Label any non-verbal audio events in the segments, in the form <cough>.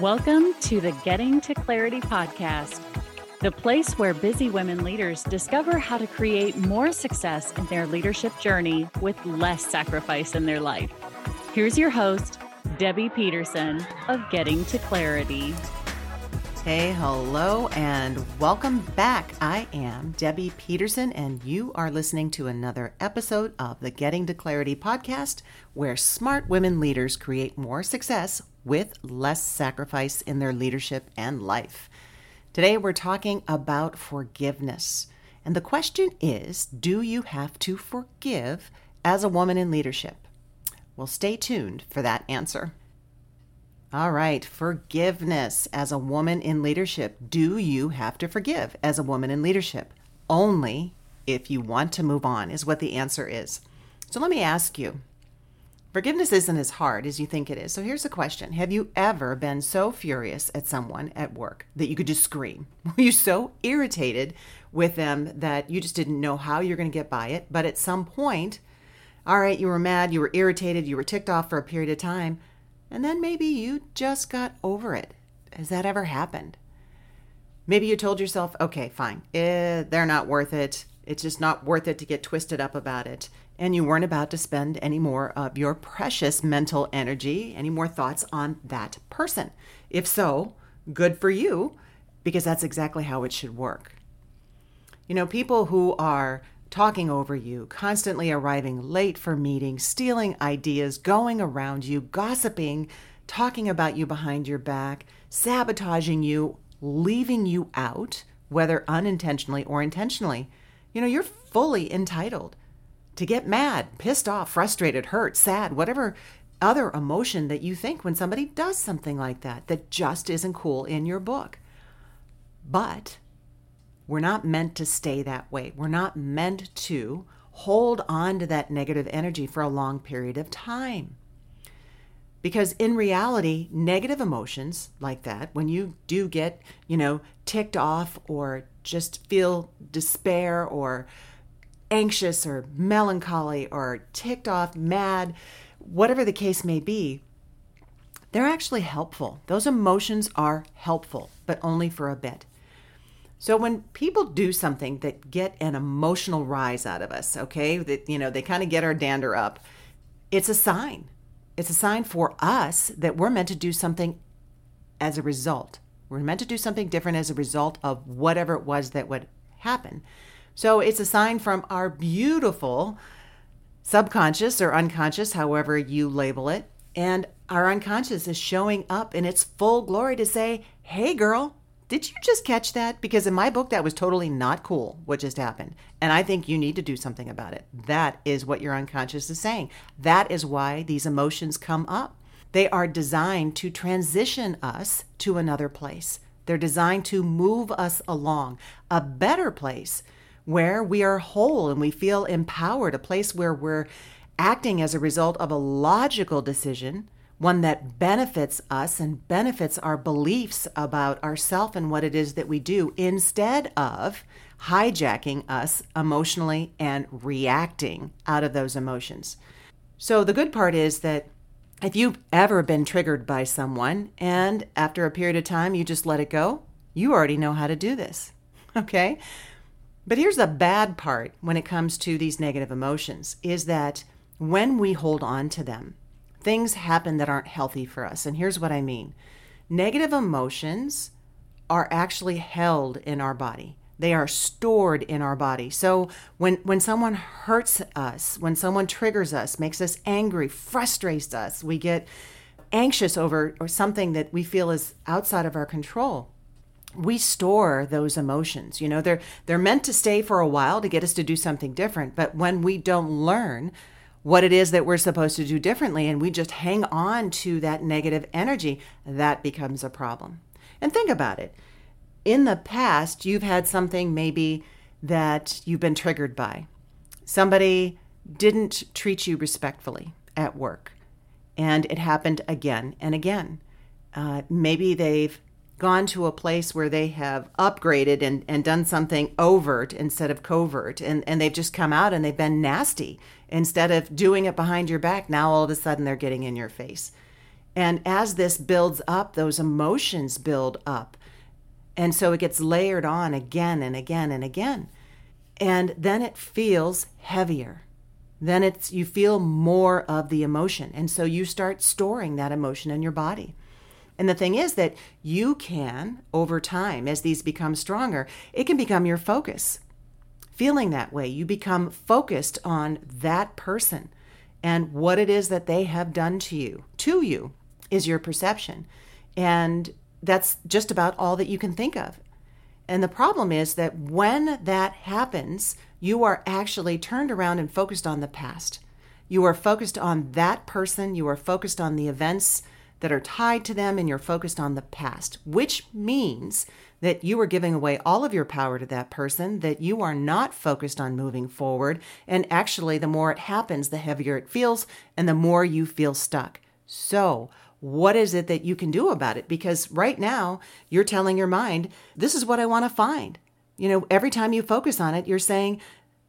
Welcome to the Getting to Clarity podcast, the place where busy women leaders discover how to create more success in their leadership journey with less sacrifice in their life. Here's your host, Debbie Peterson of Getting to Clarity. Hey, hello, and welcome back. I am Debbie Peterson, and you are listening to another episode of the Getting to Clarity podcast, where smart women leaders create more success with less sacrifice in their leadership and life. Today, we're talking about forgiveness. And the question is Do you have to forgive as a woman in leadership? Well, stay tuned for that answer. All right, forgiveness as a woman in leadership. Do you have to forgive as a woman in leadership? Only if you want to move on, is what the answer is. So let me ask you Forgiveness isn't as hard as you think it is. So here's a question Have you ever been so furious at someone at work that you could just scream? <laughs> Were you so irritated with them that you just didn't know how you're going to get by it? But at some point, all right, you were mad, you were irritated, you were ticked off for a period of time, and then maybe you just got over it. Has that ever happened? Maybe you told yourself, okay, fine, eh, they're not worth it. It's just not worth it to get twisted up about it and you weren't about to spend any more of your precious mental energy, any more thoughts on that person. If so, good for you, because that's exactly how it should work. You know, people who are talking over you, constantly arriving late for meetings, stealing ideas, going around you, gossiping, talking about you behind your back, sabotaging you, leaving you out, whether unintentionally or intentionally, you know, you're fully entitled to get mad, pissed off, frustrated, hurt, sad, whatever other emotion that you think when somebody does something like that that just isn't cool in your book. But we're not meant to stay that way. We're not meant to hold on to that negative energy for a long period of time. Because in reality, negative emotions like that, when you do get, you know, ticked off or just feel despair or anxious or melancholy or ticked off, mad, whatever the case may be, they're actually helpful. Those emotions are helpful, but only for a bit. So when people do something that get an emotional rise out of us, okay, that you know, they kind of get our dander up, it's a sign. It's a sign for us that we're meant to do something as a result. We're meant to do something different as a result of whatever it was that would happen. So it's a sign from our beautiful subconscious or unconscious, however you label it. And our unconscious is showing up in its full glory to say, hey, girl, did you just catch that? Because in my book, that was totally not cool what just happened. And I think you need to do something about it. That is what your unconscious is saying. That is why these emotions come up. They are designed to transition us to another place. They're designed to move us along, a better place where we are whole and we feel empowered, a place where we're acting as a result of a logical decision, one that benefits us and benefits our beliefs about ourself and what it is that we do, instead of hijacking us emotionally and reacting out of those emotions. So, the good part is that if you've ever been triggered by someone and after a period of time you just let it go, you already know how to do this. <laughs> Okay? But here's the bad part when it comes to these negative emotions is that when we hold on to them, things happen that aren't healthy for us. And here's what I mean negative emotions are actually held in our body. They are stored in our body. So when when someone hurts us, when someone triggers us, makes us angry, frustrates us, we get anxious over or something that we feel is outside of our control we store those emotions you know? They're they're meant to stay for a while to get us to do something different but when we don't learn what it is that we're supposed to do differently and we just hang on to that negative energy that becomes a problem. And think about it. In the past you've had something maybe that you've been triggered by. Somebody didn't treat you respectfully at work and it happened again and again. Uh, maybe they've gone to a place where they have upgraded and, and done something overt instead of covert and, and they've just come out and they've been nasty instead of doing it behind your back now all of a sudden they're getting in your face And as this builds up, those emotions build up. And so it gets layered on again and again and again. And then it feels heavier. Then it's you feel more of the emotion. And so you start storing that emotion in your body. And the thing is that you can, over time, as these become stronger, it can become your focus. Feeling that way, you become focused on that person and what it is that they have done to you. To you is your perception. And that's just about all that you can think of. And the problem is that when that happens, you are actually turned around and focused on the past. You are focused on that person, you are focused on the events that are tied to them, and you're focused on the past, which means that you are giving away all of your power to that person, that you are not focused on moving forward. And actually, the more it happens, the heavier it feels, and the more you feel stuck. So, what is it that you can do about it? Because right now, you're telling your mind, this is what I want to find. You know, every time you focus on it, you're saying,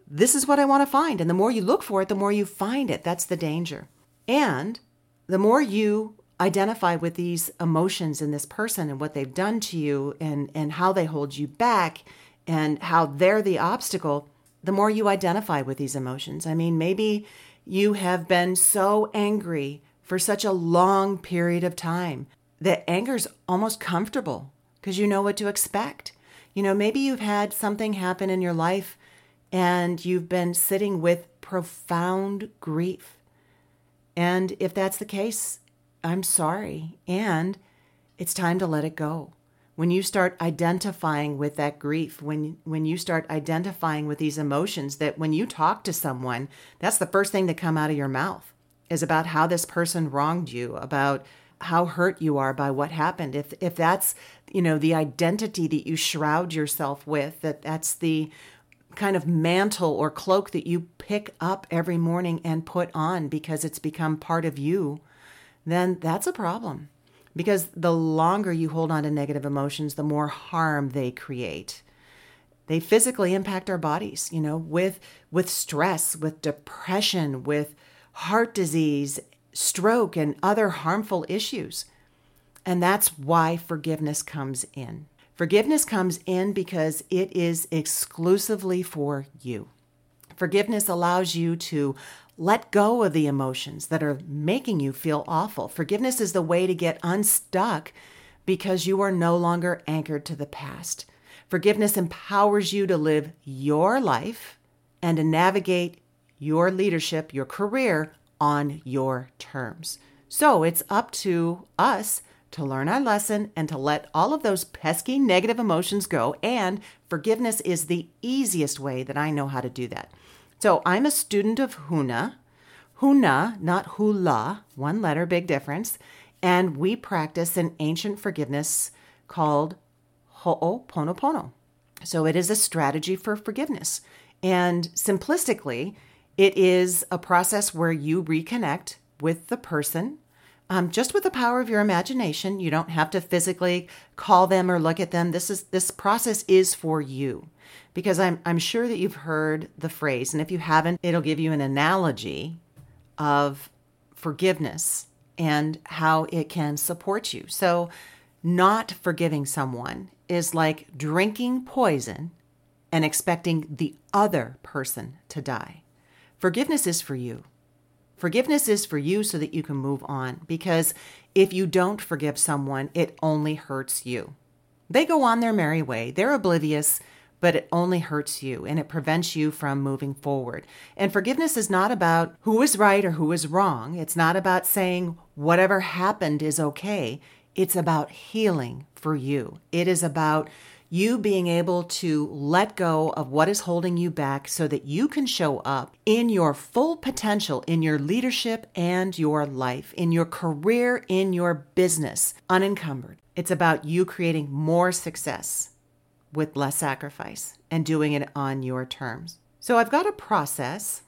this is what I want to find. And the more you look for it, the more you find it. That's the danger. And the more you identify with these emotions in this person and what they've done to you and, and how they hold you back and how they're the obstacle, the more you identify with these emotions. I mean, maybe you have been so angry for such a long period of time that anger's almost comfortable because you know what to expect. You know, maybe you've had something happen in your life and you've been sitting with profound grief. And if that's the case, I'm sorry. And it's time to let it go. When you start identifying with that grief, when when you start identifying with these emotions that when you talk to someone, that's the first thing that come out of your mouth is about how this person wronged you, about how hurt you are by what happened. If if that's, you know, the identity that you shroud yourself with, that that's the kind of mantle or cloak that you pick up every morning and put on because it's become part of you, then that's a problem. Because the longer you hold on to negative emotions, the more harm they create. They physically impact our bodies, you know, with with stress, with depression, with heart disease, stroke, and other harmful issues. And that's why forgiveness comes in. Forgiveness comes in because it is exclusively for you. Forgiveness allows you to let go of the emotions that are making you feel awful. Forgiveness is the way to get unstuck because you are no longer anchored to the past. Forgiveness empowers you to live your life and to navigate your leadership, your career on your terms. So it's up to us to learn our lesson and to let all of those pesky negative emotions go. And forgiveness is the easiest way that I know how to do that. So I'm a student of Huna. Huna, not hula, one letter, big difference. And we practice an ancient forgiveness called Ho'oponopono. So it is a strategy for forgiveness. And simplistically, it is a process where you reconnect with the person um, just with the power of your imagination. You don't have to physically call them or look at them. This is this process is for you because I'm I'm sure that you've heard the phrase, and if you haven't, it'll give you an analogy of forgiveness and how it can support you. So, not forgiving someone is like drinking poison and expecting the other person to die. Forgiveness is for you. Forgiveness is for you so that you can move on because if you don't forgive someone, it only hurts you. They go on their merry way, they're oblivious, but it only hurts you and it prevents you from moving forward. And forgiveness is not about who is right or who is wrong. It's not about saying whatever happened is okay. It's about healing for you. It is about you being able to let go of what is holding you back so that you can show up in your full potential in your leadership and your life, in your career, in your business, unencumbered. It's about you creating more success with less sacrifice and doing it on your terms. So I've got a process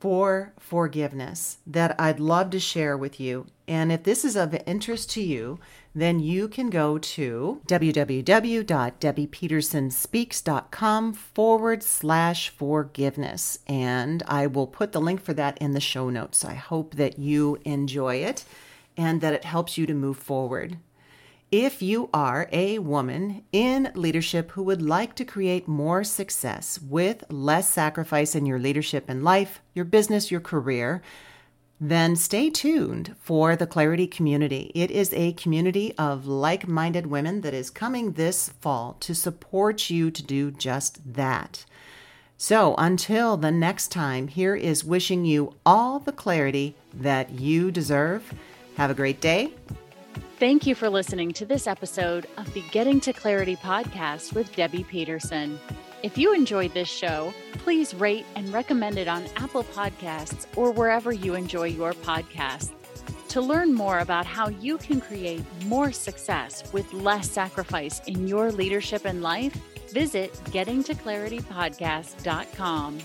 for forgiveness that I'd love to share with you. And if this is of interest to you, then you can go to www.debbiepetersonspeaks.com forward slash forgiveness. And I will put the link for that in the show notes. I hope that you enjoy it. and that it helps you to move forward. If you are a woman in leadership who would like to create more success with less sacrifice in your leadership and life, your business, your career, then stay tuned for the Clarity Community. It is a community of like minded women that is coming this fall to support you to do just that. So until the next time, here is wishing you all the clarity that you deserve. Have a great day Thank you for listening to this episode of the Getting to Clarity podcast with Debbie Peterson. If you enjoyed this show, please rate and recommend it on Apple Podcasts or wherever you enjoy your podcasts. To learn more about how you can create more success with less sacrifice in your leadership and life, visit gettingtoclaritypodcast.com.